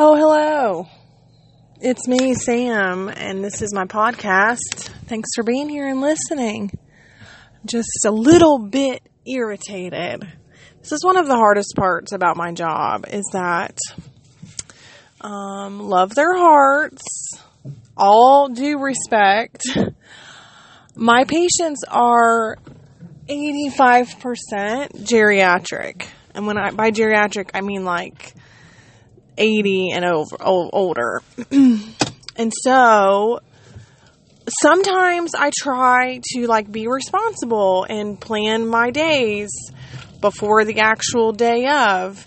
Oh, hello. It's me, Sam, and this is my podcast. Thanks for being here and listening. Just a little bit irritated. This is one of the hardest parts about my job is that um, love their hearts, all due respect. My patients are 85% geriatric. And when I by geriatric I mean like 80 and over, older. and so sometimes I try to like be responsible and plan my days before the actual day of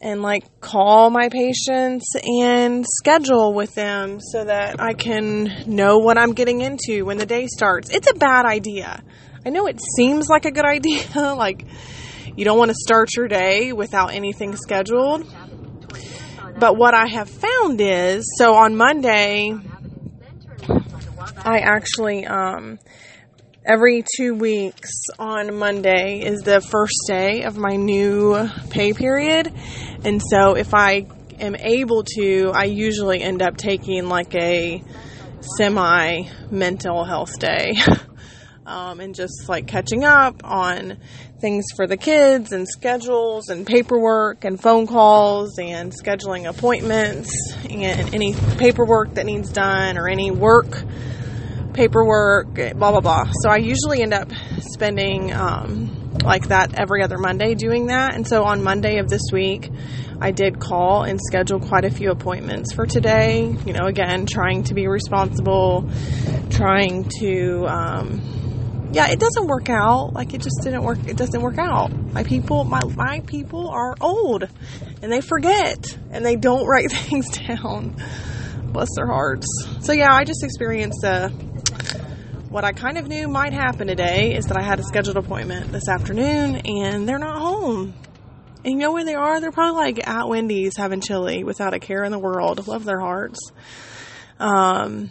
and like call my patients and schedule with them so that I can know what I'm getting into when the day starts. It's a bad idea. I know it seems like a good idea, like you don't want to start your day without anything scheduled. But what I have found is so on Monday, I actually, um, every two weeks on Monday is the first day of my new pay period. And so if I am able to, I usually end up taking like a semi mental health day. um, and just like catching up on things for the kids and schedules and paperwork and phone calls and scheduling appointments and any paperwork that needs done or any work paperwork, blah blah blah. So I usually end up spending um, like that every other Monday doing that. And so on Monday of this week, I did call and schedule quite a few appointments for today. You know, again, trying to be responsible, trying to. Um, yeah, it doesn't work out. Like it just didn't work. It doesn't work out. My people, my my people are old, and they forget, and they don't write things down. Bless their hearts. So yeah, I just experienced a. What I kind of knew might happen today is that I had a scheduled appointment this afternoon, and they're not home. And you know where they are? They're probably like at Wendy's having chili without a care in the world. Love their hearts. Um.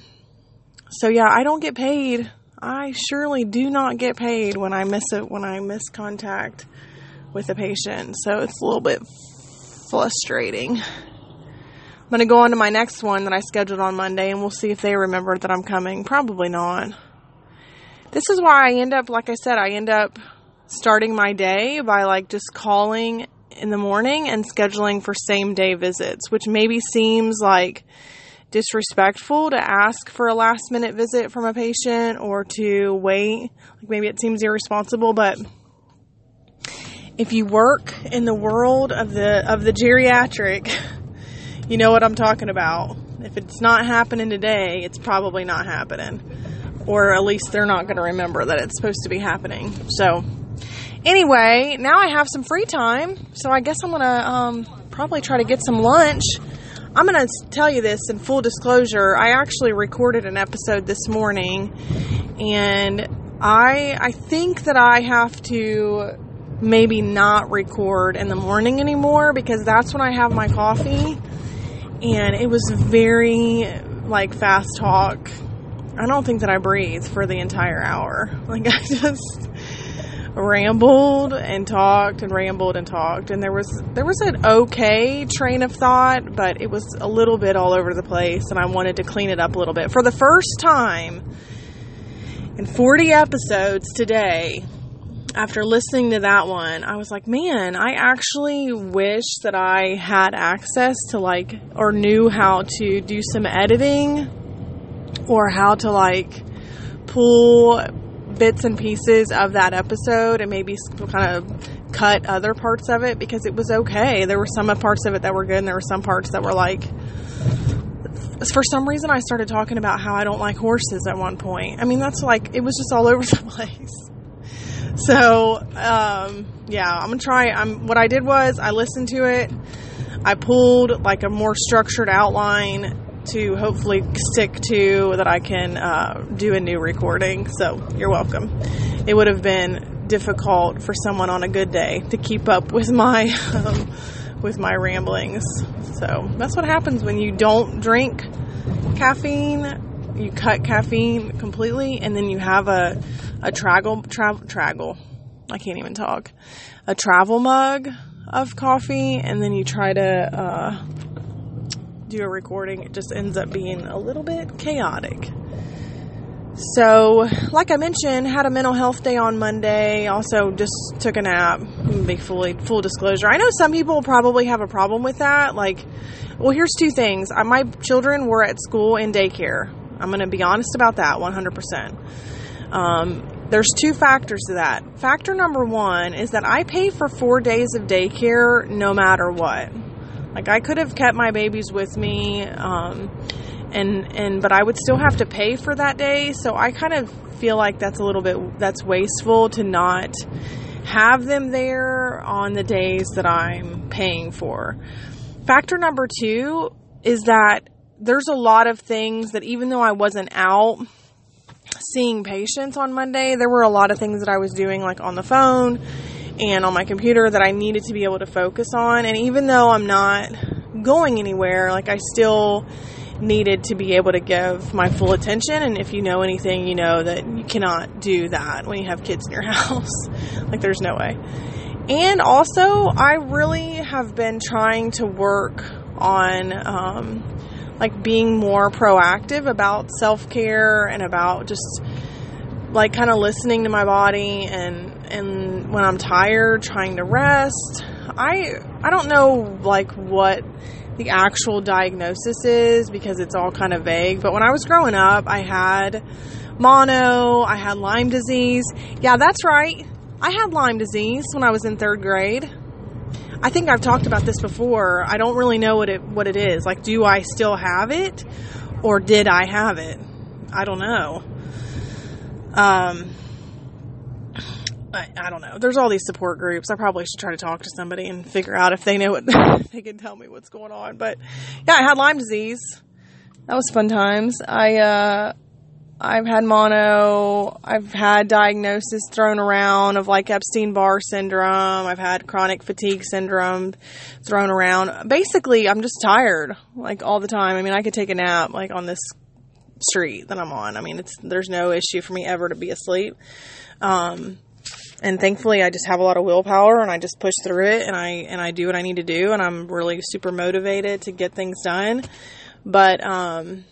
So yeah, I don't get paid I surely do not get paid when I miss it when I miss contact with a patient. So it's a little bit frustrating. I'm going to go on to my next one that I scheduled on Monday and we'll see if they remember that I'm coming. Probably not. This is why I end up like I said, I end up starting my day by like just calling in the morning and scheduling for same day visits, which maybe seems like disrespectful to ask for a last minute visit from a patient or to wait. Like maybe it seems irresponsible, but if you work in the world of the of the geriatric, you know what I'm talking about. If it's not happening today, it's probably not happening. Or at least they're not going to remember that it's supposed to be happening. So, anyway, now I have some free time, so I guess I'm going to um, probably try to get some lunch I'm going to tell you this in full disclosure. I actually recorded an episode this morning, and I I think that I have to maybe not record in the morning anymore because that's when I have my coffee. And it was very like fast talk. I don't think that I breathed for the entire hour. Like I just rambled and talked and rambled and talked. And there was there was an okay train of thought but it was a little bit all over the place and I wanted to clean it up a little bit. For the first time in 40 episodes today after listening to that one I was like man I actually wish that I had access to like or knew how to do some editing or how to like pull bits and pieces of that episode and maybe kind of cut other parts of it because it was okay. There were some parts of it that were good and there were some parts that were like for some reason I started talking about how I don't like horses at one point. I mean that's like it was just all over the place. So, um, yeah, I'm gonna try. I'm what I did was I listened to it. I pulled like a more structured outline to hopefully stick to that I can uh, do a new recording. So you're welcome. It would have been difficult for someone on a good day to keep up with my um, with my ramblings. So that's what happens when you don't drink caffeine. You cut caffeine completely, and then you have a a travel travel travel. I can't even talk. A travel mug of coffee, and then you try to. Uh, do a recording, it just ends up being a little bit chaotic. So, like I mentioned, had a mental health day on Monday. Also, just took a nap. Be fully full disclosure. I know some people probably have a problem with that. Like, well, here's two things. My children were at school and daycare. I'm going to be honest about that 100%. Um, there's two factors to that. Factor number one is that I pay for four days of daycare no matter what. Like, I could have kept my babies with me. Um, and and but I would still have to pay for that day. So I kind of feel like that's a little bit that's wasteful to not have them there on the days that I'm paying for. Factor number 2 is that there's a lot of things that even though I wasn't out seeing patients on Monday, there were a lot of things that I was doing like on the phone and on my computer that I needed to be able to focus on. And even though I'm not going anywhere, like I still needed to be able to give my full attention. And if you know anything, you know that you cannot do that when you have kids in your house. like, there's no way. And also, I really have been trying to work on, um, like, being more proactive about self care and about just, like, kind of listening to my body and, and when I'm tired, trying to rest. I, I don't know, like, what the actual diagnosis is because it's all kind of vague. But when I was growing up, I had mono, I had Lyme disease. Yeah, that's right. I had Lyme disease when I was in third grade. I think I've talked about this before. I don't really know what it what it is. Like, do I still have it, or did I have it? I don't know. Um, I, I, don't know. There's all these support groups. I probably should try to talk to somebody and figure out if they know what they can tell me what's going on. But yeah, I had Lyme disease. That was fun times. I uh, I've had mono. I've had diagnosis thrown around of like Epstein Barr syndrome. I've had chronic fatigue syndrome thrown around. Basically, I'm just tired like all the time. I mean, I could take a nap like on this street that I'm on. I mean, it's there's no issue for me ever to be asleep. Um, and thankfully I just have a lot of willpower and I just push through it and I and I do what I need to do and I'm really super motivated to get things done. But um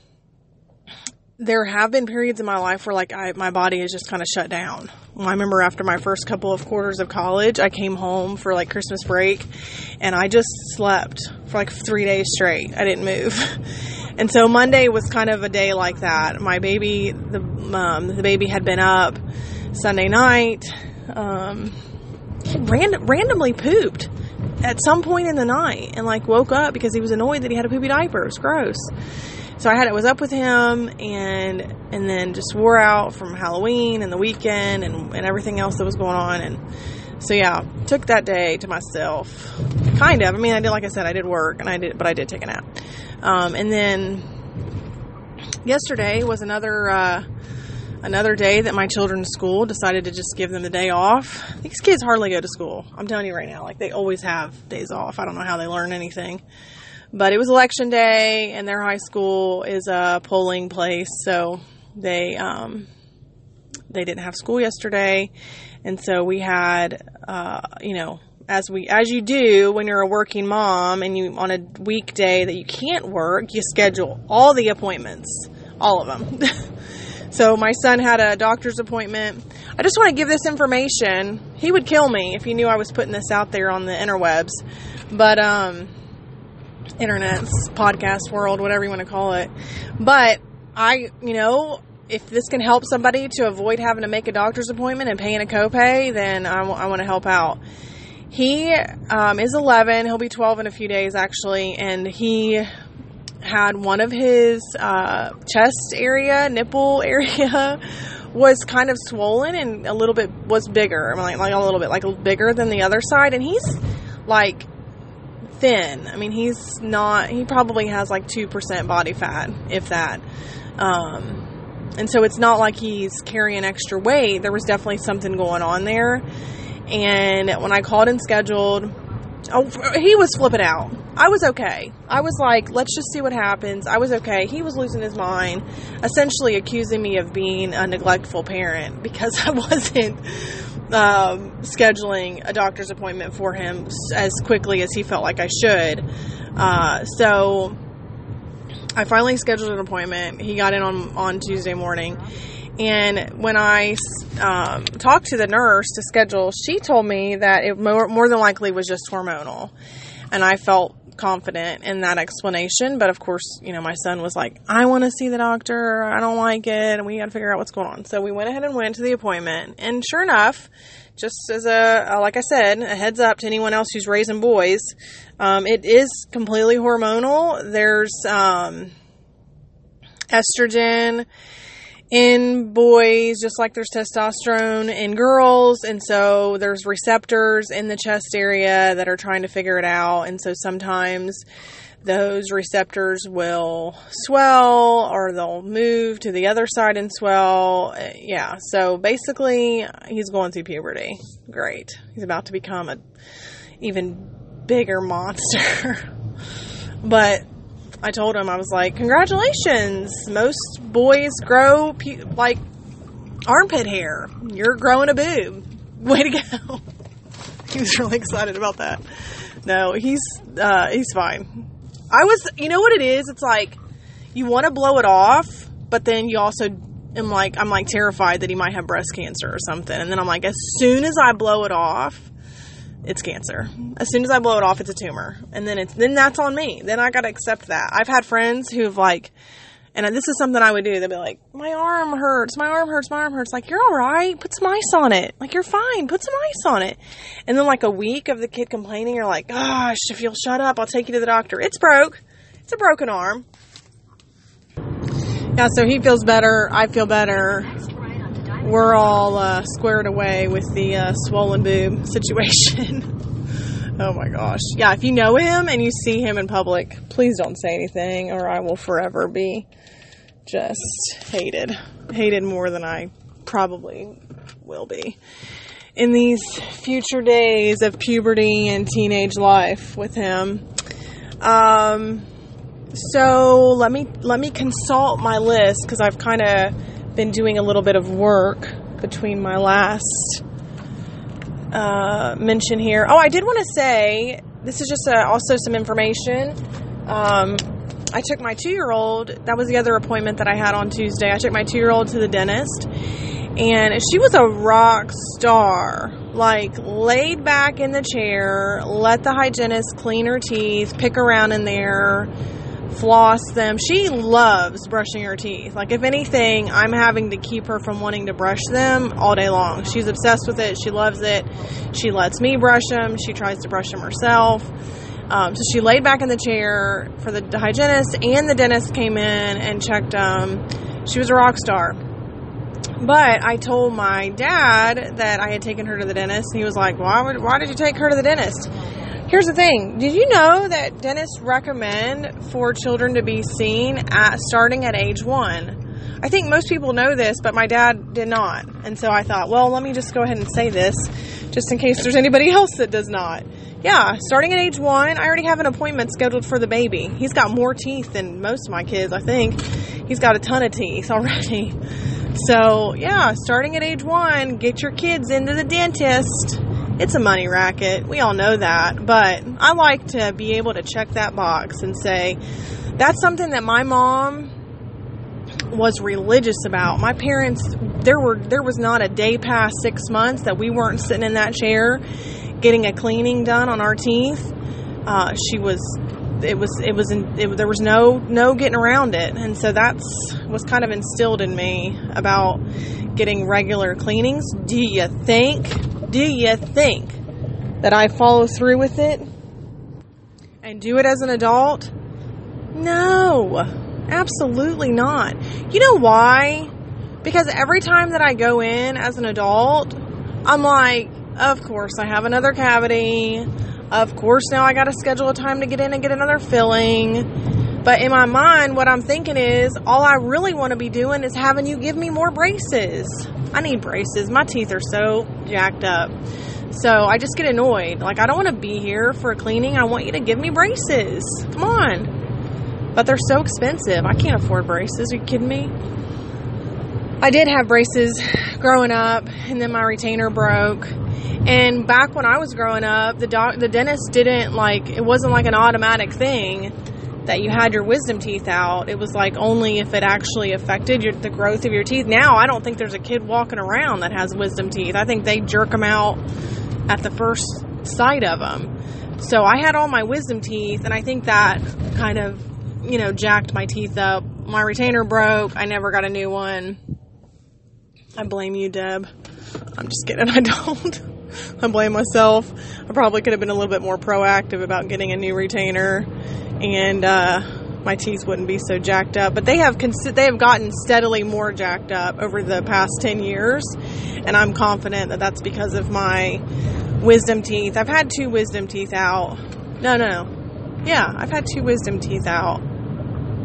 there have been periods in my life where like I, my body is just kind of shut down. I remember after my first couple of quarters of college, I came home for like Christmas break and I just slept for like 3 days straight. I didn't move. And so Monday was kind of a day like that. My baby the um, the baby had been up Sunday night um, ran- randomly pooped at some point in the night and like woke up because he was annoyed that he had a poopy diaper. It was gross. So I had it was up with him and and then just wore out from Halloween and the weekend and, and everything else that was going on and so yeah, took that day to myself. Kind of. I mean, I did like I said, I did work and I did, but I did take a nap. Um, and then yesterday was another uh, another day that my children's school decided to just give them the day off. These kids hardly go to school. I'm telling you right now, like they always have days off. I don't know how they learn anything. But it was election day and their high school is a polling place, so they um they didn't have school yesterday. And so we had uh, you know, as we as you do when you're a working mom and you on a weekday that you can't work, you schedule all the appointments, all of them. So my son had a doctor's appointment. I just want to give this information. He would kill me if he knew I was putting this out there on the interwebs. But um internet's podcast world, whatever you want to call it. But I, you know, if this can help somebody to avoid having to make a doctor's appointment and paying a copay, then I, w- I want to help out. He um, is 11. He'll be 12 in a few days, actually, and he had one of his uh, chest area, nipple area, was kind of swollen and a little bit was bigger. I mean, like, like a little bit like bigger than the other side, and he's like thin. I mean, he's not. He probably has like two percent body fat, if that. Um, and so it's not like he's carrying extra weight. There was definitely something going on there. And when I called and scheduled, oh, he was flipping out. I was okay. I was like, let's just see what happens. I was okay. He was losing his mind, essentially accusing me of being a neglectful parent because I wasn't um, scheduling a doctor's appointment for him as quickly as he felt like I should. Uh, so I finally scheduled an appointment. He got in on on Tuesday morning, and when I um, talked to the nurse to schedule, she told me that it more, more than likely was just hormonal, and I felt confident in that explanation. But of course, you know, my son was like, I want to see the doctor. I don't like it. And we got to figure out what's going on. So we went ahead and went to the appointment. And sure enough, just as a, like I said, a heads up to anyone else who's raising boys, um, it is completely hormonal. There's um, estrogen in boys, just like there's testosterone in girls. And so there's receptors in the chest area that are trying to figure it out. And so sometimes those receptors will swell or they'll move to the other side and swell. Eh, yeah. So basically, he's going through puberty. Great. He's about to become a even bigger monster. but I told him, I was like, congratulations. Most boys grow like armpit hair. You're growing a boob. Way to go. he was really excited about that. No, he's, uh, he's fine. I was, you know what it is? It's like, you want to blow it off, but then you also am like, I'm like terrified that he might have breast cancer or something. And then I'm like, as soon as I blow it off, it's cancer. As soon as I blow it off, it's a tumor, and then it's then that's on me. Then I got to accept that. I've had friends who've like, and this is something I would do. They'd be like, "My arm hurts, my arm hurts, my arm hurts." Like, you're all right. Put some ice on it. Like, you're fine. Put some ice on it. And then like a week of the kid complaining, you're like, "Gosh, if you'll shut up, I'll take you to the doctor." It's broke. It's a broken arm. Yeah, so he feels better. I feel better we're all uh, squared away with the uh, swollen boob situation. oh my gosh. Yeah, if you know him and you see him in public, please don't say anything or I will forever be just hated. Hated more than I probably will be in these future days of puberty and teenage life with him. Um, so let me let me consult my list because I've kind of been doing a little bit of work between my last uh, mention here. Oh, I did want to say this is just a, uh, also some information. Um, I took my two year old, that was the other appointment that I had on Tuesday. I took my two year old to the dentist, and she was a rock star. Like, laid back in the chair, let the hygienist clean her teeth, pick around in there floss them. She loves brushing her teeth. Like, if anything, I'm having to keep her from wanting to brush them all day long. She's obsessed with it. She loves it. She lets me brush them. She tries to brush them herself. Um, so she laid back in the chair for the, hygienist, and the dentist came in and checked them. She was a rock star. But I told my dad that I had taken her to the dentist, and he was like, "Why would? Why did you take her to the dentist?" Here's the thing. Did you know that dentists recommend for children to be seen at starting at age one? I think most people know this, but my dad did not. And so I thought, well, let me just go ahead and say this just in case there's anybody else that does not. Yeah, starting at age one, I already have an appointment scheduled for the baby. He's got more teeth than most of my kids, I think. He's got a ton of teeth already. So, yeah, starting at age one, get your kids into the dentist it's a money racket. We all know that. But I like to be able to check that box and say, that's something that my mom was religious about. My parents, there were there was not a day past six months that we weren't sitting in that chair getting a cleaning done on our teeth. Uh, she was, it was, it was, in, it, there was no no getting around it, and so that's was kind of instilled in me about getting regular cleanings. Do you think do you think that I follow through with it and do it as an adult? No, absolutely not. You know why? Because every time that I go in as an adult, I'm like, of course, I have another cavity. Of course, now I got to schedule a time to get in and get another filling. But in my mind, what I'm thinking is all I really want to be doing is having you give me more braces. I need braces. My teeth are so jacked up. So I just get annoyed. Like, I don't want to be here for a cleaning. I want you to give me braces. Come on. But they're so expensive. I can't afford braces. Are you kidding me? I did have braces growing up, and then my retainer broke. And back when I was growing up, the doc, the dentist didn't like it wasn't like an automatic thing that you had your wisdom teeth out, it was like only if it actually affected your, the growth of your teeth. Now, I don't think there's a kid walking around that has wisdom teeth. I think they jerk them out at the first sight of them. So I had all my wisdom teeth, and I think that kind of, you know, jacked my teeth up. My retainer broke. I never got a new one. I blame you, Deb. I'm just kidding. I don't. I blame myself. I probably could have been a little bit more proactive about getting a new retainer, and uh, my teeth wouldn't be so jacked up. But they have cons- they have gotten steadily more jacked up over the past ten years, and I'm confident that that's because of my wisdom teeth. I've had two wisdom teeth out. No, no, no. Yeah, I've had two wisdom teeth out.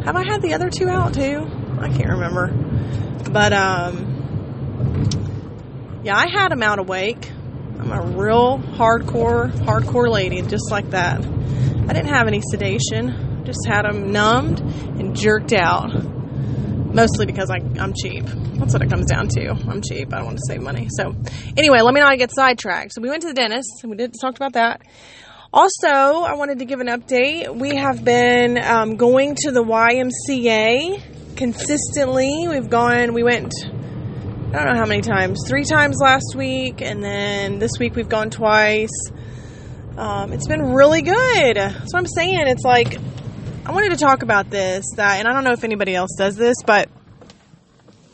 Have I had the other two out too? I can't remember. But um yeah, I had them out awake. I'm a real hardcore, hardcore lady, just like that. I didn't have any sedation, just had them numbed and jerked out. Mostly because I, I'm cheap. That's what it comes down to. I'm cheap. I want to save money. So, anyway, let me not get sidetracked. So, we went to the dentist. We did talked about that. Also, I wanted to give an update. We have been um, going to the YMCA consistently. We've gone, we went I don't know how many times, three times last week, and then this week we've gone twice. Um, it's been really good. What I'm saying. It's like, I wanted to talk about this, that, and I don't know if anybody else does this, but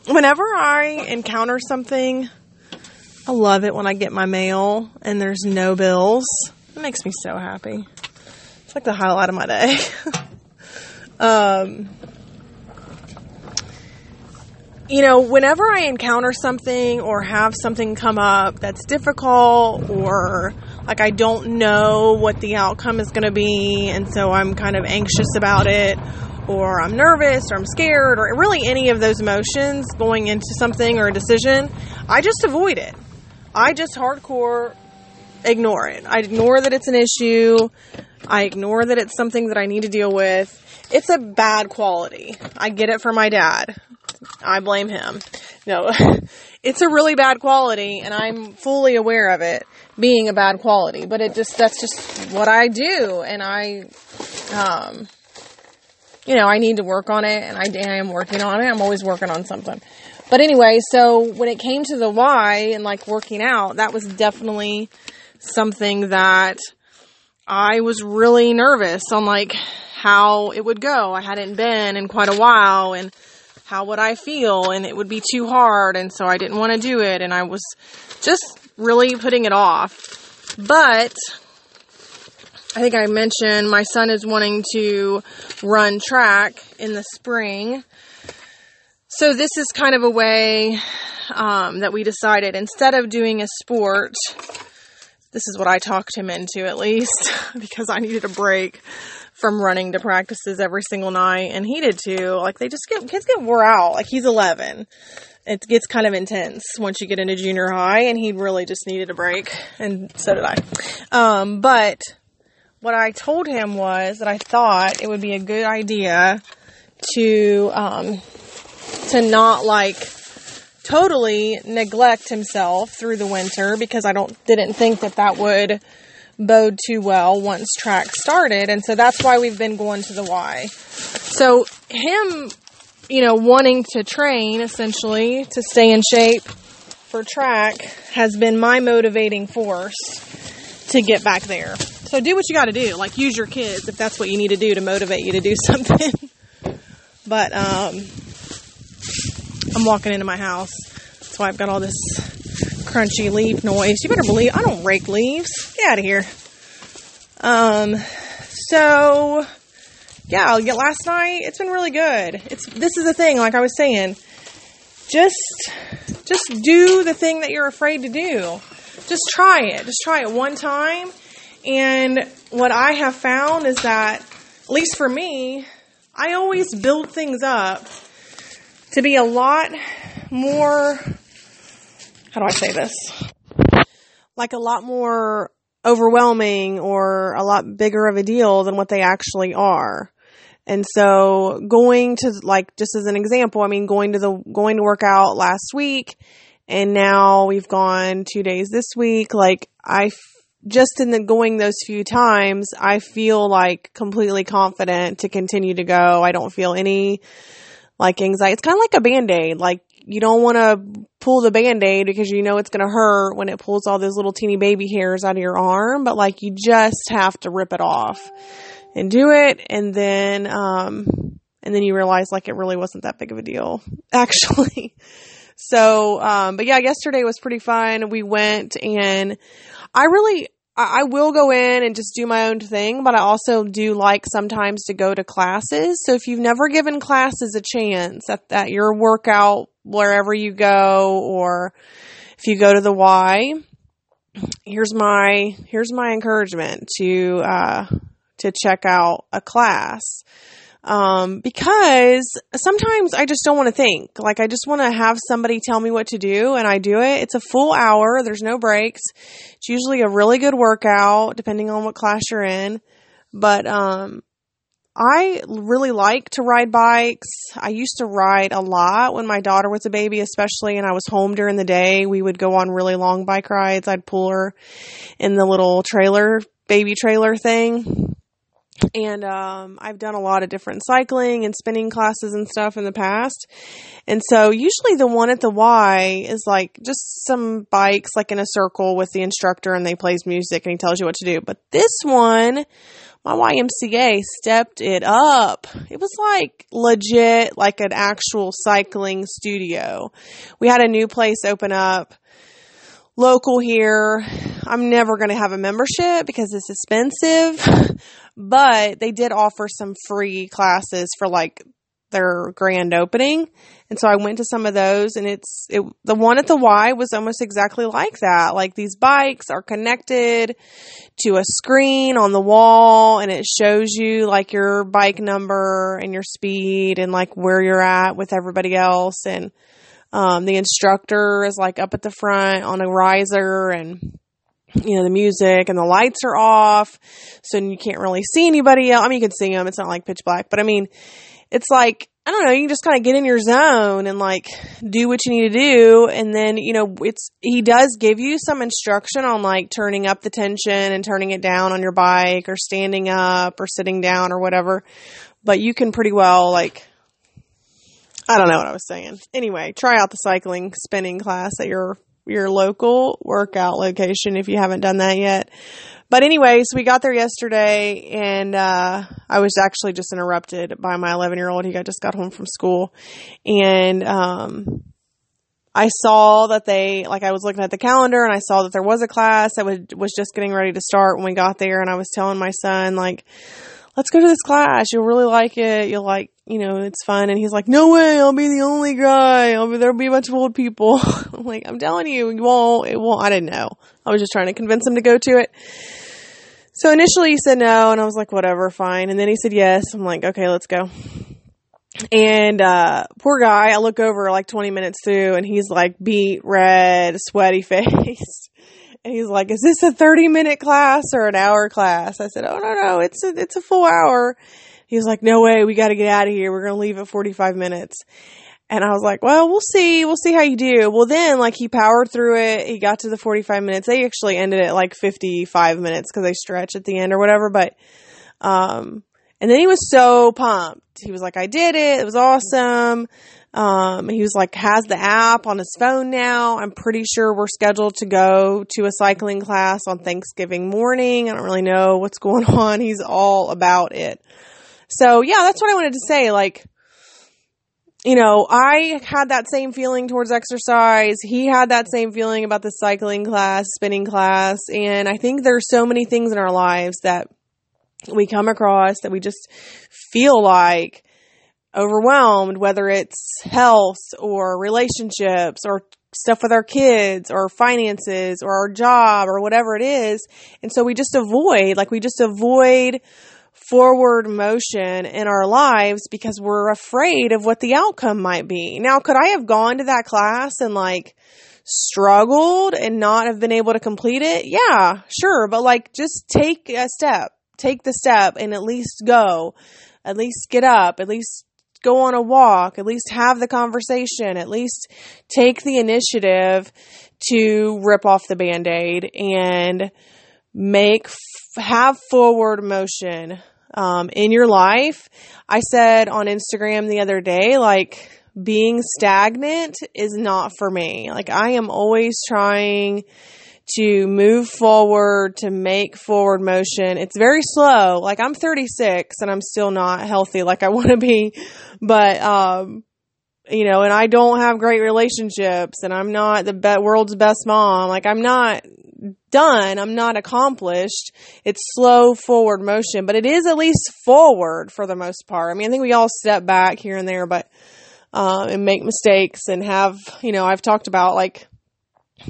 whenever I encounter something, I love it when I get my mail and there's no bills. It makes me so happy. It's like the highlight of my day. um, you know, whenever I encounter something or have something come up that's difficult or like I don't know what the outcome is going to be, and so I'm kind of anxious about it, or I'm nervous, or I'm scared, or really any of those emotions going into something or a decision, I just avoid it. I just hardcore ignore it. I ignore that it's an issue. I ignore that it's something that I need to deal with. It's a bad quality. I get it from my dad. I blame him. No, it's a really bad quality, and I'm fully aware of it being a bad quality. But it just that's just what I do, and I, um, you know, I need to work on it, and I, I am working on it. I'm always working on something. But anyway, so when it came to the why and like working out, that was definitely something that I was really nervous on like how it would go. I hadn't been in quite a while and how would I feel? And it would be too hard. And so I didn't want to do it. And I was just really putting it off. But I think I mentioned my son is wanting to run track in the spring. So this is kind of a way um, that we decided instead of doing a sport, this is what I talked him into at least because I needed a break from running to practices every single night, and he did too. Like they just get kids get wore out. Like he's 11. It gets kind of intense once you get into junior high, and he really just needed a break, and so did I. Um, but what I told him was that I thought it would be a good idea to um, to not like totally neglect himself through the winter because I don't didn't think that that would bode too well once track started. And so that's why we've been going to the Y. So him, you know, wanting to train essentially to stay in shape for track has been my motivating force to get back there. So do what you got to do. Like use your kids if that's what you need to do to motivate you to do something. but um I'm walking into my house. That's why I've got all this crunchy leaf noise. You better believe I don't rake leaves. Get out of here. Um, so yeah, last night it's been really good. It's this is the thing, like I was saying, just just do the thing that you're afraid to do. Just try it. Just try it one time. And what I have found is that, at least for me, I always build things up to be a lot more how do I say this? Like a lot more overwhelming or a lot bigger of a deal than what they actually are. And so going to like just as an example, I mean going to the going to work out last week and now we've gone 2 days this week, like I just in the going those few times, I feel like completely confident to continue to go. I don't feel any like anxiety. It's kind of like a band aid. Like you don't want to pull the band aid because you know it's going to hurt when it pulls all those little teeny baby hairs out of your arm, but like you just have to rip it off and do it. And then, um, and then you realize like it really wasn't that big of a deal, actually. so, um, but yeah, yesterday was pretty fun. We went and I really, I will go in and just do my own thing, but I also do like sometimes to go to classes. So if you've never given classes a chance at, at your workout, wherever you go, or if you go to the Y, here's my, here's my encouragement to, uh, to check out a class. Um, because sometimes I just don't want to think. Like, I just want to have somebody tell me what to do, and I do it. It's a full hour, there's no breaks. It's usually a really good workout, depending on what class you're in. But, um, I really like to ride bikes. I used to ride a lot when my daughter was a baby, especially, and I was home during the day. We would go on really long bike rides. I'd pull her in the little trailer, baby trailer thing and um, I've done a lot of different cycling and spinning classes and stuff in the past. And so usually the one at the Y is like just some bikes like in a circle with the instructor and they plays music and he tells you what to do. But this one, my YMCA stepped it up. It was like legit like an actual cycling studio. We had a new place open up local here. I'm never going to have a membership because it's expensive, but they did offer some free classes for like their grand opening. And so I went to some of those and it's it, the one at the Y was almost exactly like that. Like these bikes are connected to a screen on the wall and it shows you like your bike number and your speed and like where you're at with everybody else and um, the instructor is like up at the front on a riser and you know the music and the lights are off so you can't really see anybody else. I mean you can see them it's not like pitch black but I mean it's like I don't know you can just kind of get in your zone and like do what you need to do and then you know it's he does give you some instruction on like turning up the tension and turning it down on your bike or standing up or sitting down or whatever but you can pretty well like I don't know what I was saying. Anyway, try out the cycling spinning class at your your local workout location if you haven't done that yet. But anyways, we got there yesterday and uh, I was actually just interrupted by my 11 year old. He got, just got home from school and um, I saw that they, like, I was looking at the calendar and I saw that there was a class that was just getting ready to start when we got there. And I was telling my son, like, let's go to this class. You'll really like it. You'll like, you know, it's fun. And he's like, no way, I'll be the only guy. I'll be, there'll be a bunch of old people. I'm like, I'm telling you, you won't, it won't. I didn't know. I was just trying to convince him to go to it. So initially he said no, and I was like, whatever, fine. And then he said yes. I'm like, okay, let's go. And, uh, poor guy, I look over like 20 minutes through and he's like beet red, sweaty face. And he's like, is this a 30 minute class or an hour class? I said, oh, no, no, it's a, it's a full hour. He's like, no way, we got to get out of here. We're going to leave at 45 minutes. And I was like, well, we'll see. We'll see how you do. Well, then, like, he powered through it. He got to the 45 minutes. They actually ended at like 55 minutes because they stretch at the end or whatever. But, um, and then he was so pumped. He was like, I did it. It was awesome. Um, he was like, has the app on his phone now. I'm pretty sure we're scheduled to go to a cycling class on Thanksgiving morning. I don't really know what's going on. He's all about it. So yeah, that's what I wanted to say. Like, you know, I had that same feeling towards exercise. He had that same feeling about the cycling class, spinning class. And I think there's so many things in our lives that we come across that we just feel like overwhelmed, whether it's health or relationships or stuff with our kids or finances or our job or whatever it is. And so we just avoid, like, we just avoid forward motion in our lives because we're afraid of what the outcome might be. Now, could I have gone to that class and like struggled and not have been able to complete it? Yeah, sure. But like, just take a step, take the step and at least go, at least get up, at least go on a walk, at least have the conversation, at least take the initiative to rip off the band aid and make, have forward motion, um, in your life. I said on Instagram the other day, like, being stagnant is not for me. Like, I am always trying to move forward, to make forward motion. It's very slow. Like, I'm 36 and I'm still not healthy like I want to be. But, um, you know, and I don't have great relationships and I'm not the be- world's best mom. Like, I'm not done. I'm not accomplished. It's slow forward motion, but it is at least forward for the most part. I mean, I think we all step back here and there, but, uh, and make mistakes and have, you know, I've talked about like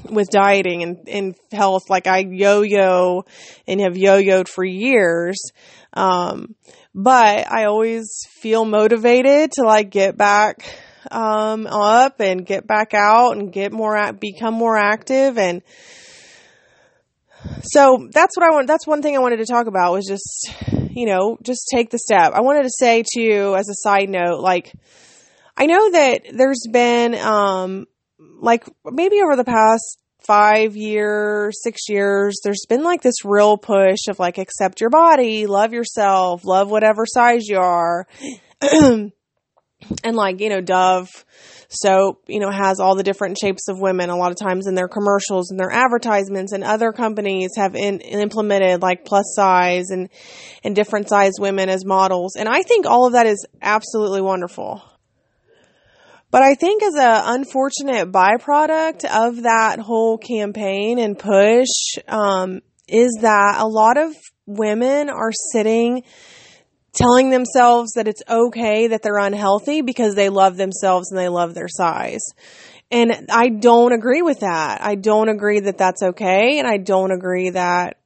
with dieting and, and health, like I yo-yo and have yo-yoed for years. Um, but I always feel motivated to like get back, um, up and get back out and get more, become more active and, so that's what I want. That's one thing I wanted to talk about was just, you know, just take the step. I wanted to say to you as a side note, like, I know that there's been, um, like maybe over the past five years, six years, there's been like this real push of like, accept your body, love yourself, love whatever size you are. and like, you know, Dove soap, you know, has all the different shapes of women a lot of times in their commercials and their advertisements and other companies have in, implemented like plus size and, and different size women as models. And I think all of that is absolutely wonderful. But I think as an unfortunate byproduct of that whole campaign and push, um, is that a lot of women are sitting telling themselves that it's okay that they're unhealthy because they love themselves and they love their size. And I don't agree with that. I don't agree that that's okay. And I don't agree that,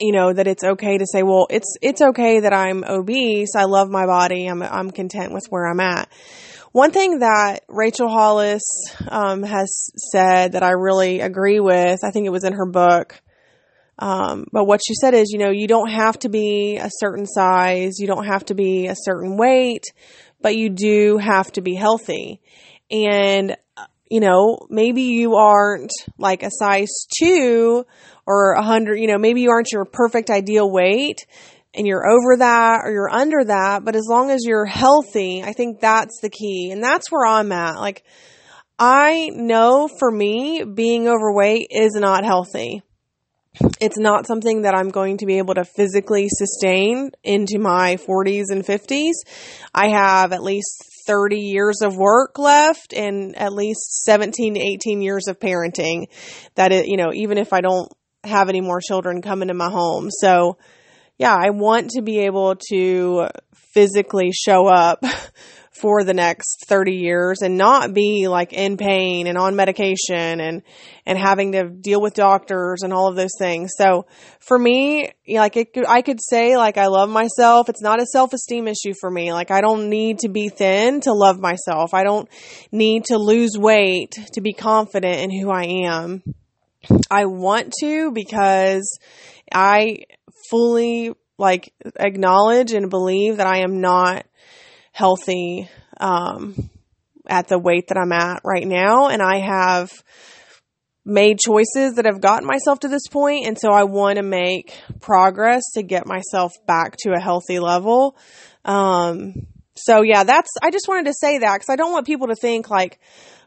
you know, that it's okay to say, well, it's, it's okay that I'm obese. I love my body. I'm, I'm content with where I'm at. One thing that Rachel Hollis, um, has said that I really agree with, I think it was in her book, um, but what she said is, you know, you don't have to be a certain size, you don't have to be a certain weight, but you do have to be healthy. And, you know, maybe you aren't like a size two or a hundred, you know, maybe you aren't your perfect ideal weight and you're over that or you're under that, but as long as you're healthy, I think that's the key. And that's where I'm at. Like, I know for me, being overweight is not healthy it's not something that I'm going to be able to physically sustain into my 40s and 50s. I have at least 30 years of work left and at least 17 to 18 years of parenting that it, you know, even if I don't have any more children coming into my home. So, yeah, I want to be able to physically show up for the next 30 years and not be like in pain and on medication and and having to deal with doctors and all of those things. So for me, like it, I could say like I love myself. It's not a self-esteem issue for me. Like I don't need to be thin to love myself. I don't need to lose weight to be confident in who I am. I want to because I fully like acknowledge and believe that I am not healthy um, at the weight that I'm at right now. And I have made choices that have gotten myself to this point, and so I want to make progress to get myself back to a healthy level. Um, so yeah, that's I just wanted to say that because I don't want people to think like,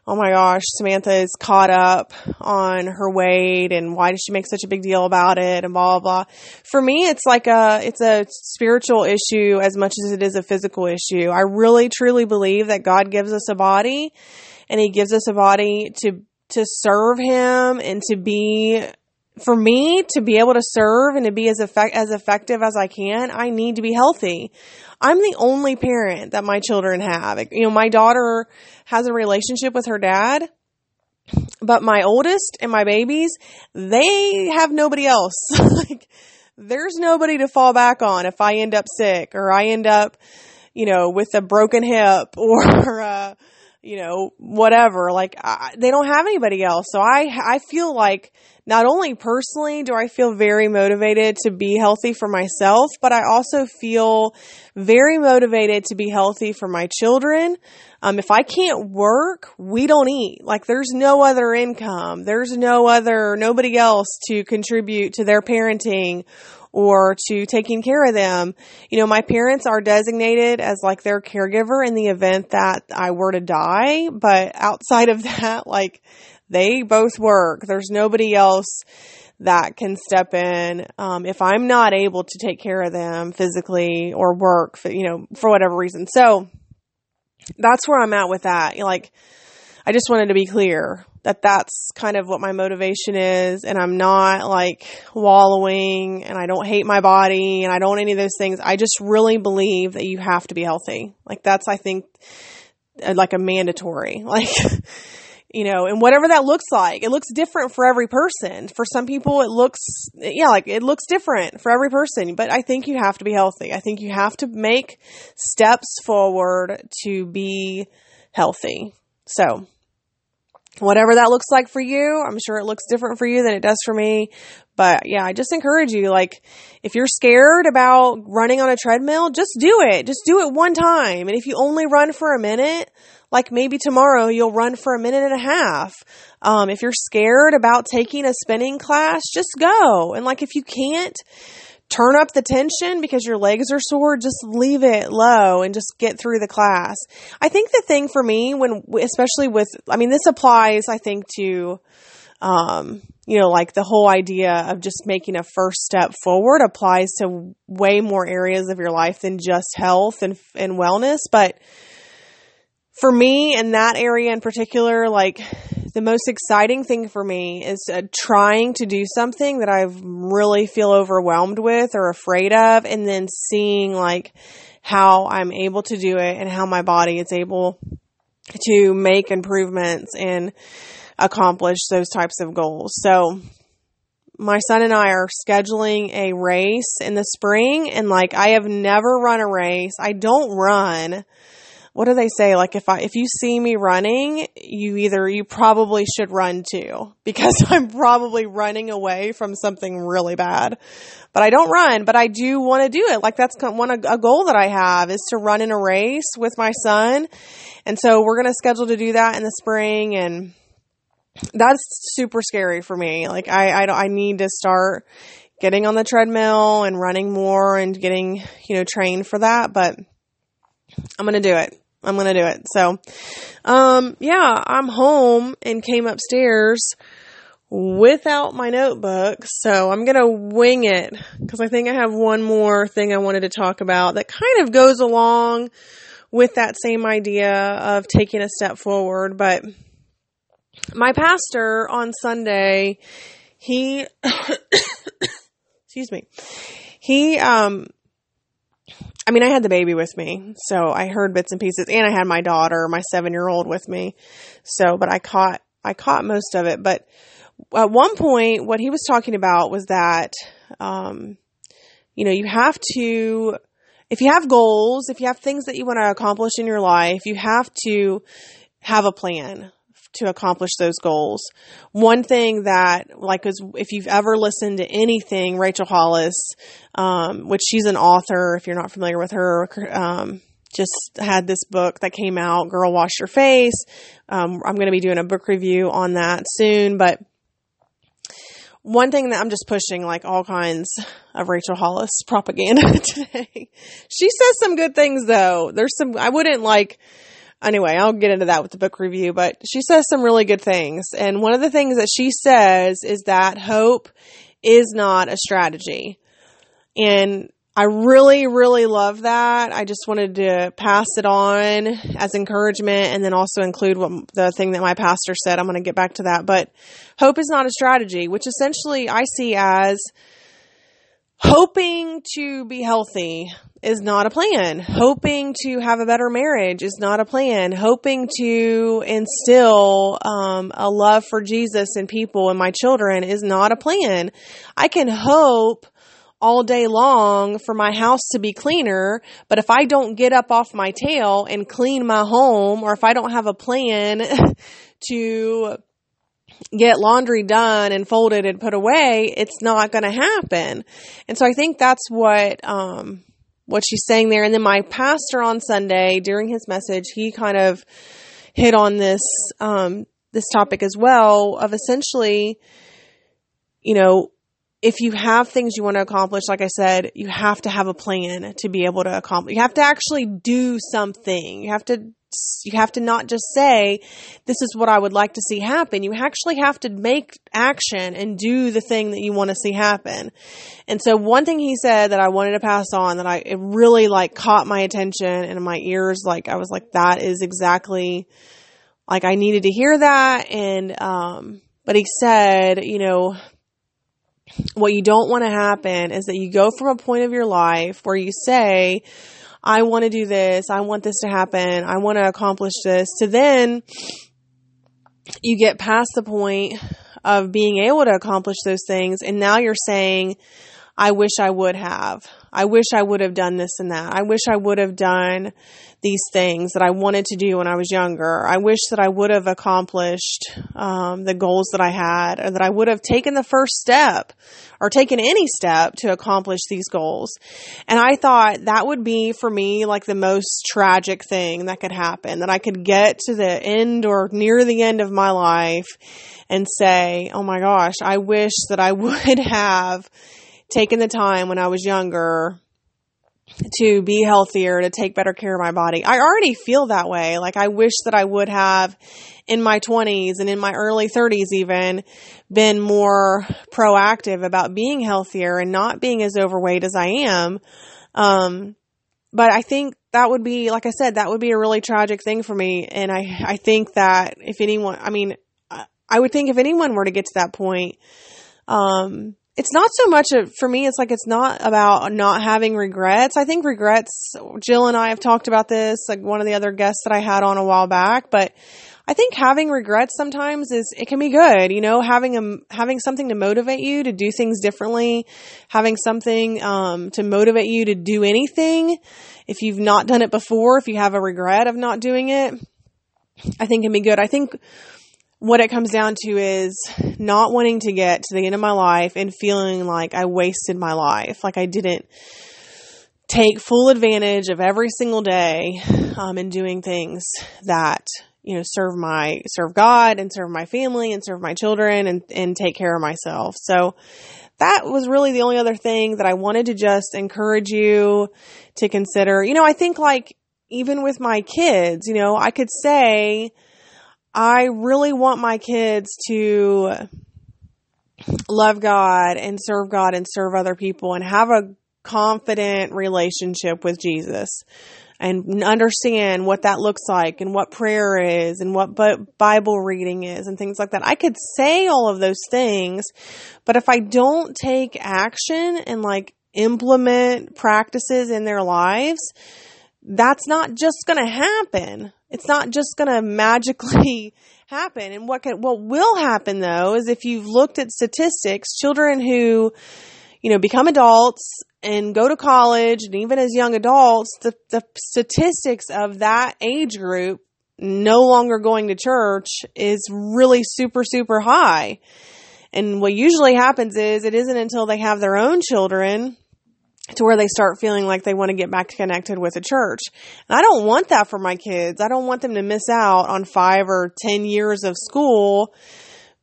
oh my gosh, Samantha is caught up on her weight and why does she make such a big deal about it and blah, blah, blah. For me, it's like a, it's a spiritual issue as much as it is a physical issue. I really truly believe that God gives us a body and he gives us a body to, to serve him and to be for me to be able to serve and to be as effect as effective as I can, I need to be healthy. I'm the only parent that my children have. You know, my daughter has a relationship with her dad, but my oldest and my babies, they have nobody else. like, there's nobody to fall back on if I end up sick or I end up, you know, with a broken hip or, uh, you know, whatever. Like I, they don't have anybody else. So I, I feel like not only personally do I feel very motivated to be healthy for myself, but I also feel very motivated to be healthy for my children. Um, if I can't work, we don't eat. Like there's no other income. There's no other, nobody else to contribute to their parenting or to taking care of them. You know, my parents are designated as like their caregiver in the event that I were to die, but outside of that, like they both work. There's nobody else that can step in um, if I'm not able to take care of them physically or work, for, you know, for whatever reason. So that's where I'm at with that. Like, I just wanted to be clear that that's kind of what my motivation is and I'm not like wallowing and I don't hate my body and I don't any of those things. I just really believe that you have to be healthy. Like that's I think uh, like a mandatory. Like you know, and whatever that looks like. It looks different for every person. For some people it looks yeah, like it looks different for every person, but I think you have to be healthy. I think you have to make steps forward to be healthy. So, whatever that looks like for you. I'm sure it looks different for you than it does for me. But yeah, I just encourage you, like, if you're scared about running on a treadmill, just do it. Just do it one time. And if you only run for a minute, like maybe tomorrow you'll run for a minute and a half. Um, if you're scared about taking a spinning class, just go. And like, if you can't, turn up the tension because your legs are sore, just leave it low and just get through the class. I think the thing for me when, especially with, I mean, this applies, I think, to, um, you know, like the whole idea of just making a first step forward applies to way more areas of your life than just health and, and wellness. But for me in that area in particular, like the most exciting thing for me is uh, trying to do something that I really feel overwhelmed with or afraid of, and then seeing like how I'm able to do it and how my body is able to make improvements and accomplish those types of goals. So, my son and I are scheduling a race in the spring, and like I have never run a race. I don't run what do they say? Like if I if you see me running, you either you probably should run too because I'm probably running away from something really bad. But I don't run, but I do want to do it. Like that's one a goal that I have is to run in a race with my son. And so we're going to schedule to do that in the spring and that's super scary for me. Like I I I need to start getting on the treadmill and running more and getting, you know, trained for that, but I'm going to do it. I'm going to do it. So, um, yeah, I'm home and came upstairs without my notebook. So I'm going to wing it because I think I have one more thing I wanted to talk about that kind of goes along with that same idea of taking a step forward. But my pastor on Sunday, he, excuse me, he, um, I mean, I had the baby with me, so I heard bits and pieces, and I had my daughter, my seven year old, with me. So, but I caught, I caught most of it. But at one point, what he was talking about was that, um, you know, you have to, if you have goals, if you have things that you want to accomplish in your life, you have to have a plan to accomplish those goals. One thing that, like, is if you've ever listened to anything Rachel Hollis, um, which she's an author, if you're not familiar with her, um, just had this book that came out, Girl Wash Your Face. Um, I'm going to be doing a book review on that soon, but one thing that I'm just pushing like all kinds of Rachel Hollis propaganda today. She says some good things though. There's some, I wouldn't like, anyway, I'll get into that with the book review, but she says some really good things. And one of the things that she says is that hope is not a strategy. And I really, really love that. I just wanted to pass it on as encouragement and then also include what the thing that my pastor said. I'm going to get back to that. But hope is not a strategy, which essentially I see as hoping to be healthy is not a plan. Hoping to have a better marriage is not a plan. Hoping to instill um, a love for Jesus in people and my children is not a plan. I can hope all day long for my house to be cleaner, but if I don't get up off my tail and clean my home, or if I don't have a plan to get laundry done and folded and put away, it's not going to happen. And so I think that's what, um, what she's saying there. And then my pastor on Sunday during his message, he kind of hit on this, um, this topic as well of essentially, you know, if you have things you want to accomplish, like I said, you have to have a plan to be able to accomplish. You have to actually do something. You have to you have to not just say, this is what I would like to see happen. You actually have to make action and do the thing that you want to see happen. And so one thing he said that I wanted to pass on that I, it really like caught my attention and my ears, like I was like, that is exactly like I needed to hear that. And, um, but he said, you know, what you don't want to happen is that you go from a point of your life where you say, I want to do this. I want this to happen. I want to accomplish this. To then you get past the point of being able to accomplish those things. And now you're saying, I wish I would have. I wish I would have done this and that. I wish I would have done these things that I wanted to do when I was younger. I wish that I would have accomplished um, the goals that I had, or that I would have taken the first step or taken any step to accomplish these goals. And I thought that would be for me like the most tragic thing that could happen that I could get to the end or near the end of my life and say, oh my gosh, I wish that I would have taken the time when I was younger to be healthier, to take better care of my body. I already feel that way. Like I wish that I would have in my 20s and in my early 30s even been more proactive about being healthier and not being as overweight as I am. Um, but I think that would be, like I said, that would be a really tragic thing for me. And I, I think that if anyone, I mean, I would think if anyone were to get to that point, um, it's not so much a, for me it's like it's not about not having regrets. I think regrets jill and i have talked about this like one of the other guests that i had on a while back but i think having regrets sometimes is it can be good you know having a having something to motivate you to do things differently having something um, to motivate you to do anything. If you've not done it before if you have a regret of not doing it i think can be good. I think what it comes down to is not wanting to get to the end of my life and feeling like I wasted my life, like I didn't take full advantage of every single day um, in doing things that you know serve my serve God and serve my family and serve my children and and take care of myself. So that was really the only other thing that I wanted to just encourage you to consider. You know, I think like even with my kids, you know, I could say I really want my kids to love God and serve God and serve other people and have a confident relationship with Jesus and understand what that looks like and what prayer is and what Bible reading is and things like that. I could say all of those things, but if I don't take action and like implement practices in their lives, that's not just going to happen. It's not just going to magically happen. And what can, what will happen though is if you've looked at statistics, children who, you know, become adults and go to college and even as young adults, the, the statistics of that age group no longer going to church is really super, super high. And what usually happens is it isn't until they have their own children to where they start feeling like they want to get back connected with a church. And I don't want that for my kids. I don't want them to miss out on five or 10 years of school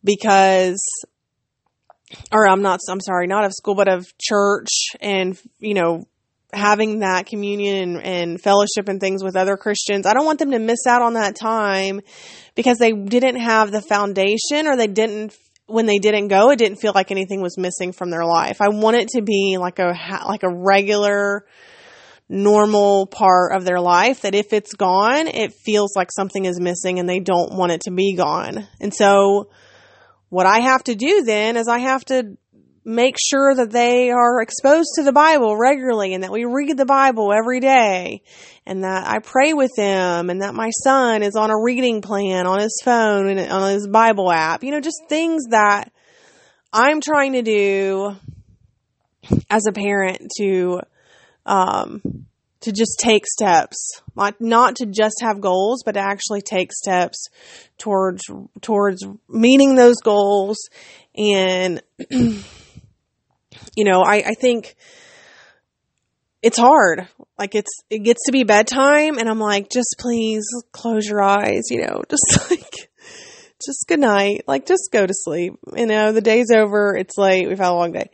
because, or I'm not, I'm sorry, not of school, but of church and, you know, having that communion and, and fellowship and things with other Christians. I don't want them to miss out on that time because they didn't have the foundation or they didn't when they didn't go, it didn't feel like anything was missing from their life. I want it to be like a like a regular normal part of their life that if it's gone, it feels like something is missing and they don't want it to be gone. And so what I have to do then is I have to make sure that they are exposed to the Bible regularly and that we read the Bible every day and that I pray with them and that my son is on a reading plan on his phone and on his Bible app. You know, just things that I'm trying to do as a parent to um, to just take steps, not not to just have goals, but to actually take steps towards towards meeting those goals. And you know, I, I think it's hard. Like it's it gets to be bedtime, and I'm like, just please close your eyes. You know, just like just good night. Like just go to sleep. You know, the day's over. It's late. We've had a long day.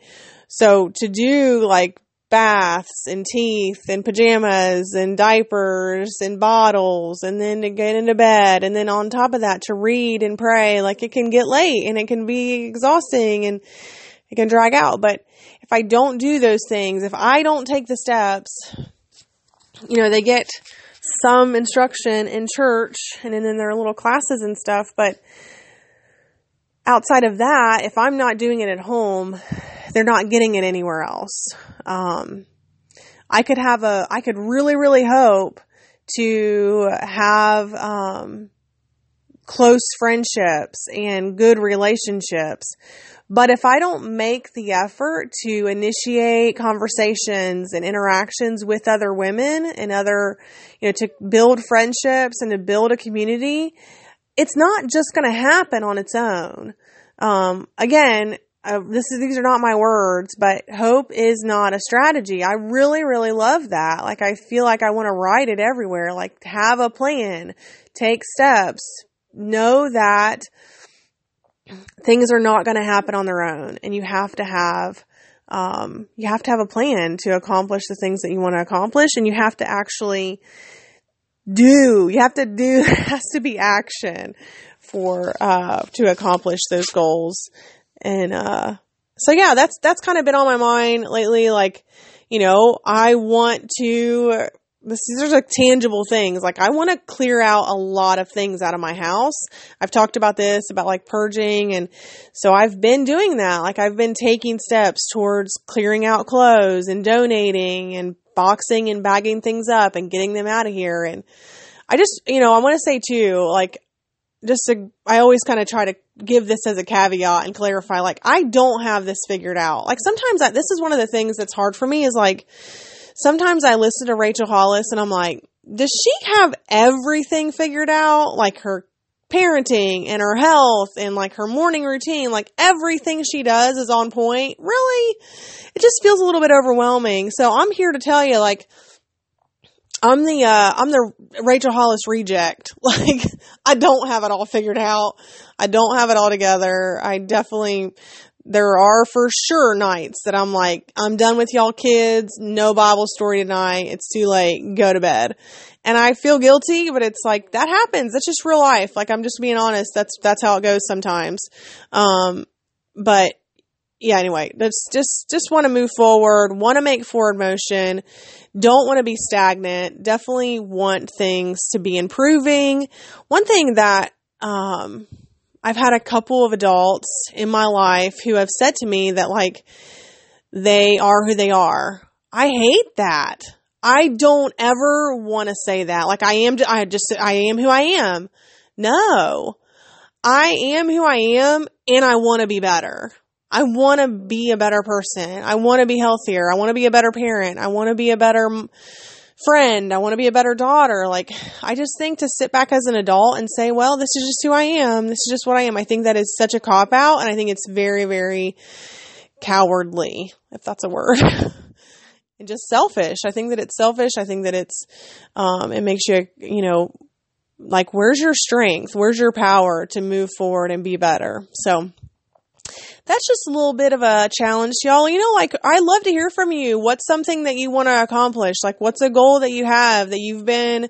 So to do like baths and teeth and pajamas and diapers and bottles and then to get into bed and then on top of that to read and pray like it can get late and it can be exhausting and it can drag out but if i don't do those things if i don't take the steps you know they get some instruction in church and then in their little classes and stuff but outside of that if i'm not doing it at home they're not getting it anywhere else. Um, I could have a, I could really, really hope to have, um, close friendships and good relationships. But if I don't make the effort to initiate conversations and interactions with other women and other, you know, to build friendships and to build a community, it's not just going to happen on its own. Um, again, uh, this is these are not my words, but hope is not a strategy. I really, really love that. Like I feel like I want to write it everywhere. Like have a plan, take steps, know that things are not going to happen on their own, and you have to have um, you have to have a plan to accomplish the things that you want to accomplish, and you have to actually do. You have to do. There has to be action for uh, to accomplish those goals. And, uh, so yeah, that's, that's kind of been on my mind lately. Like, you know, I want to, these are like tangible things. Like I want to clear out a lot of things out of my house. I've talked about this, about like purging. And so I've been doing that. Like I've been taking steps towards clearing out clothes and donating and boxing and bagging things up and getting them out of here. And I just, you know, I want to say too, like, just to, I always kind of try to give this as a caveat and clarify, like, I don't have this figured out. Like, sometimes I, this is one of the things that's hard for me is like, sometimes I listen to Rachel Hollis and I'm like, does she have everything figured out? Like her parenting and her health and like her morning routine, like everything she does is on point. Really? It just feels a little bit overwhelming. So I'm here to tell you, like, I'm the uh, I'm the Rachel Hollis reject. Like I don't have it all figured out. I don't have it all together. I definitely there are for sure nights that I'm like I'm done with y'all kids. No Bible story tonight. It's too late. Go to bed. And I feel guilty, but it's like that happens. That's just real life. Like I'm just being honest. That's that's how it goes sometimes. Um but yeah, anyway, that's just just want to move forward, want to make forward motion, don't want to be stagnant, definitely want things to be improving. One thing that um I've had a couple of adults in my life who have said to me that like they are who they are. I hate that. I don't ever want to say that. Like I am I just I am who I am. No. I am who I am and I want to be better. I want to be a better person. I want to be healthier. I want to be a better parent. I want to be a better friend. I want to be a better daughter. Like, I just think to sit back as an adult and say, well, this is just who I am. This is just what I am. I think that is such a cop out. And I think it's very, very cowardly, if that's a word. and just selfish. I think that it's selfish. I think that it's, um, it makes you, you know, like, where's your strength? Where's your power to move forward and be better? So, that's just a little bit of a challenge, y'all. You know, like I love to hear from you. What's something that you want to accomplish? Like, what's a goal that you have that you've been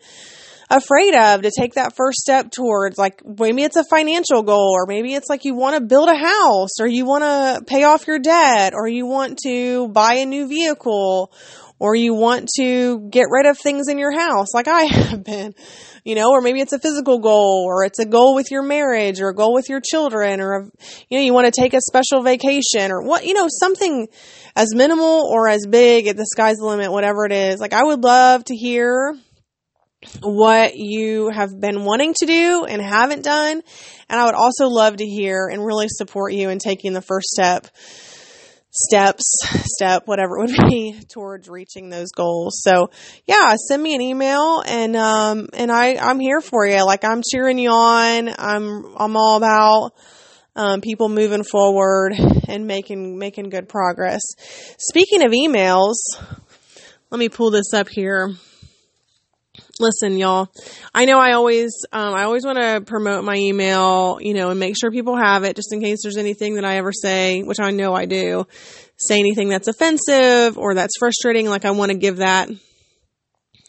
afraid of to take that first step towards? Like, maybe it's a financial goal, or maybe it's like you want to build a house, or you want to pay off your debt, or you want to buy a new vehicle, or you want to get rid of things in your house, like I have been you know, or maybe it's a physical goal or it's a goal with your marriage or a goal with your children or, a, you know, you want to take a special vacation or what, you know, something as minimal or as big at the sky's the limit, whatever it is. Like, I would love to hear what you have been wanting to do and haven't done. And I would also love to hear and really support you in taking the first step steps, step, whatever it would be towards reaching those goals. So yeah, send me an email and, um, and I, I'm here for you. Like I'm cheering you on. I'm, I'm all about, um, people moving forward and making, making good progress. Speaking of emails, let me pull this up here listen y'all i know i always um, i always want to promote my email you know and make sure people have it just in case there's anything that i ever say which i know i do. Say anything that's offensive or that's frustrating like i want to give that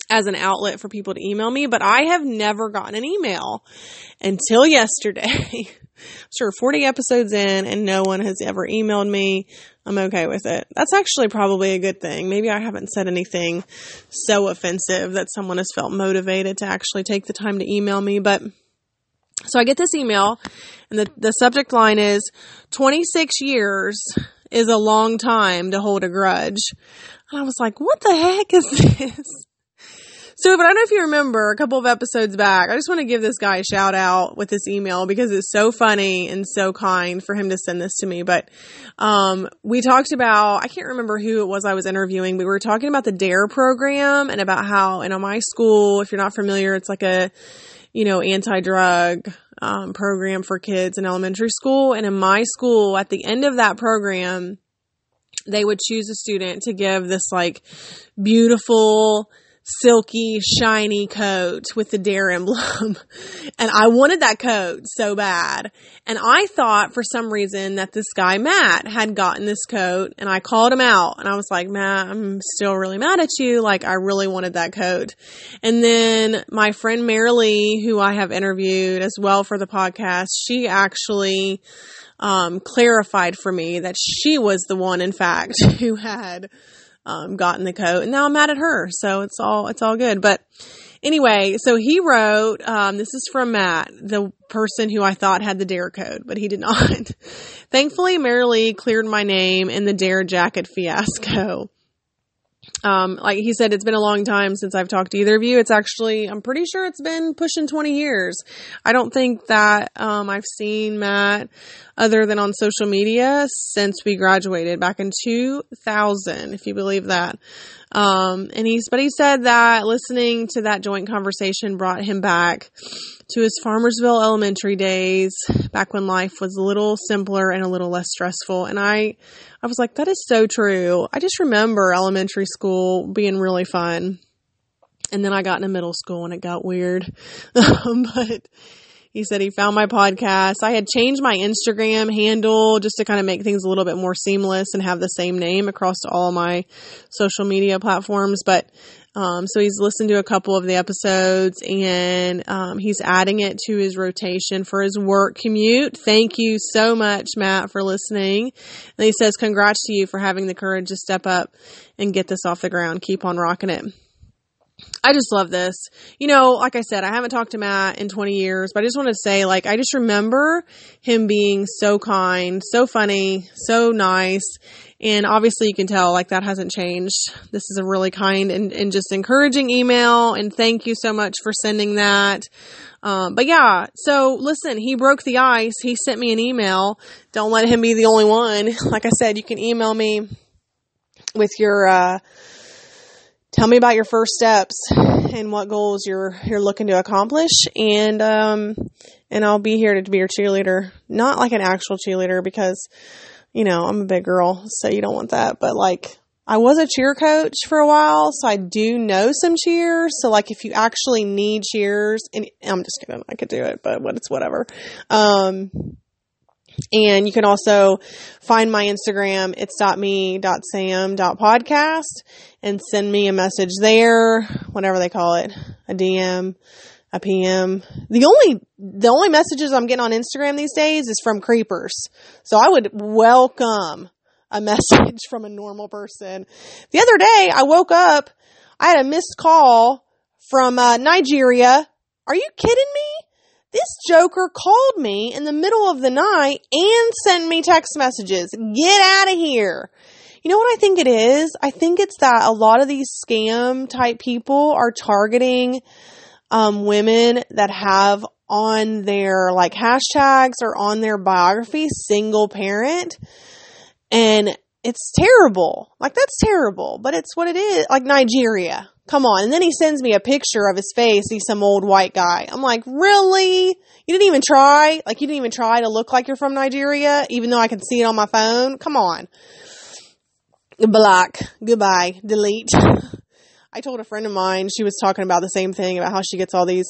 as an outlet for people to email me but i have never gotten an email until yesterday sure 40 episodes in and no one has ever emailed me I'm okay with it. That's actually probably a good thing. Maybe I haven't said anything so offensive that someone has felt motivated to actually take the time to email me. But so I get this email, and the, the subject line is 26 years is a long time to hold a grudge. And I was like, what the heck is this? So, but I don't know if you remember a couple of episodes back. I just want to give this guy a shout out with this email because it's so funny and so kind for him to send this to me. But um, we talked about I can't remember who it was I was interviewing. We were talking about the Dare program and about how in my school, if you're not familiar, it's like a you know anti drug um, program for kids in elementary school. And in my school, at the end of that program, they would choose a student to give this like beautiful silky, shiny coat with the Dare emblem. and I wanted that coat so bad. And I thought for some reason that this guy, Matt, had gotten this coat and I called him out and I was like, Matt, I'm still really mad at you. Like, I really wanted that coat. And then my friend Marilee, who I have interviewed as well for the podcast, she actually, um, clarified for me that she was the one, in fact, who had um, gotten the coat, and now I'm mad at her. So it's all it's all good. But anyway, so he wrote. Um, this is from Matt, the person who I thought had the dare code, but he did not. Thankfully, Marilee cleared my name in the dare jacket fiasco. Um, like he said, it's been a long time since I've talked to either of you. It's actually, I'm pretty sure it's been pushing 20 years. I don't think that, um, I've seen Matt other than on social media since we graduated back in 2000, if you believe that. Um, and he's, but he said that listening to that joint conversation brought him back to his Farmersville elementary days, back when life was a little simpler and a little less stressful. And I, I was like, that is so true. I just remember elementary school being really fun. And then I got into middle school and it got weird. but he said he found my podcast. I had changed my Instagram handle just to kind of make things a little bit more seamless and have the same name across all my social media platforms. But um, so he's listened to a couple of the episodes and um, he's adding it to his rotation for his work commute. Thank you so much, Matt, for listening. And he says, Congrats to you for having the courage to step up and get this off the ground. Keep on rocking it. I just love this. You know, like I said, I haven't talked to Matt in 20 years, but I just want to say, like, I just remember him being so kind, so funny, so nice. And obviously, you can tell, like, that hasn't changed. This is a really kind and, and just encouraging email. And thank you so much for sending that. Um, but yeah, so listen, he broke the ice. He sent me an email. Don't let him be the only one. Like I said, you can email me with your, uh, tell me about your first steps and what goals you're you're looking to accomplish and um and I'll be here to be your cheerleader. Not like an actual cheerleader because you know I'm a big girl so you don't want that but like I was a cheer coach for a while so I do know some cheers. So like if you actually need cheers and I'm just kidding I could do it but what it's whatever. Um and you can also find my Instagram, it's .me.sam.podcast and send me a message there, whatever they call it, a DM, a PM. The only, the only messages I'm getting on Instagram these days is from creepers. So I would welcome a message from a normal person. The other day I woke up, I had a missed call from uh, Nigeria. Are you kidding me? This joker called me in the middle of the night and sent me text messages. Get out of here. You know what I think it is? I think it's that a lot of these scam type people are targeting um, women that have on their like hashtags or on their biography single parent. And it's terrible. Like that's terrible, but it's what it is. Like Nigeria. Come on. And then he sends me a picture of his face. He's some old white guy. I'm like, really? You didn't even try? Like you didn't even try to look like you're from Nigeria, even though I can see it on my phone? Come on. Block. Goodbye. Delete. I told a friend of mine, she was talking about the same thing about how she gets all these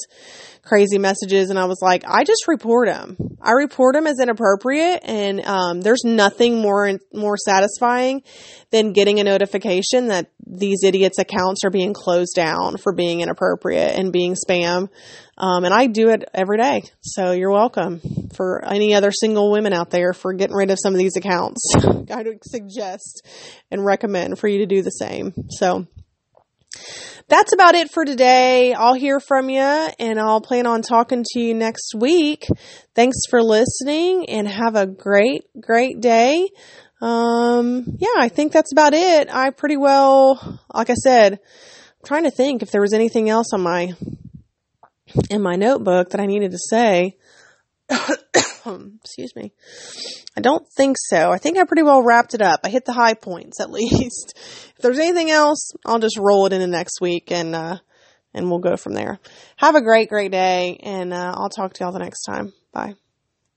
crazy messages. And I was like, I just report them. I report them as inappropriate. And, um, there's nothing more, more satisfying than getting a notification that these idiots' accounts are being closed down for being inappropriate and being spam. Um, and I do it every day. So you're welcome for any other single women out there for getting rid of some of these accounts. I would suggest and recommend for you to do the same. So, that's about it for today. I'll hear from you and I'll plan on talking to you next week. Thanks for listening and have a great, great day. Um, yeah, I think that's about it. I pretty well, like I said, I'm trying to think if there was anything else on my, in my notebook that I needed to say. Excuse me. I don't think so. I think I pretty well wrapped it up. I hit the high points at least. if there's anything else, I'll just roll it into next week and uh, and we'll go from there. Have a great, great day, and uh, I'll talk to y'all the next time. Bye.